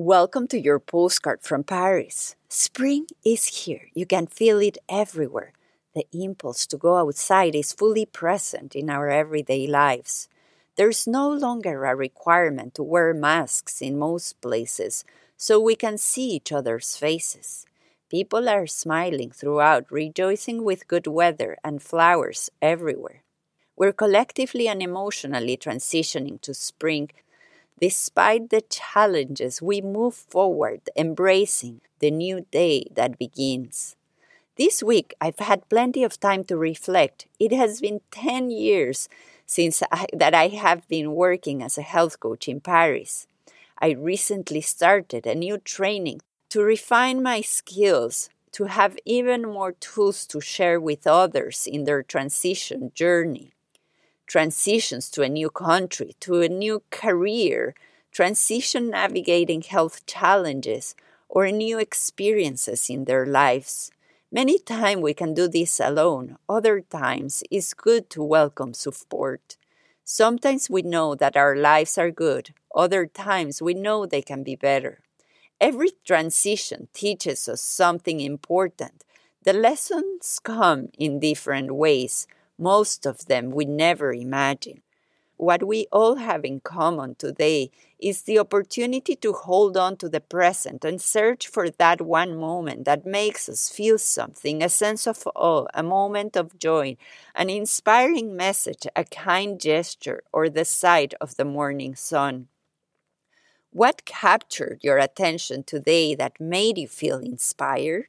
Welcome to your postcard from Paris. Spring is here. You can feel it everywhere. The impulse to go outside is fully present in our everyday lives. There's no longer a requirement to wear masks in most places so we can see each other's faces. People are smiling throughout, rejoicing with good weather and flowers everywhere. We're collectively and emotionally transitioning to spring Despite the challenges, we move forward, embracing the new day that begins. This week, I've had plenty of time to reflect. It has been 10 years since I, that I have been working as a health coach in Paris. I recently started a new training to refine my skills, to have even more tools to share with others in their transition journey transitions to a new country, to a new career, transition navigating health challenges, or new experiences in their lives. Many times we can do this alone, other times it's good to welcome support. Sometimes we know that our lives are good, other times we know they can be better. Every transition teaches us something important. The lessons come in different ways, most of them we never imagine. What we all have in common today is the opportunity to hold on to the present and search for that one moment that makes us feel something a sense of awe, a moment of joy, an inspiring message, a kind gesture, or the sight of the morning sun. What captured your attention today that made you feel inspired?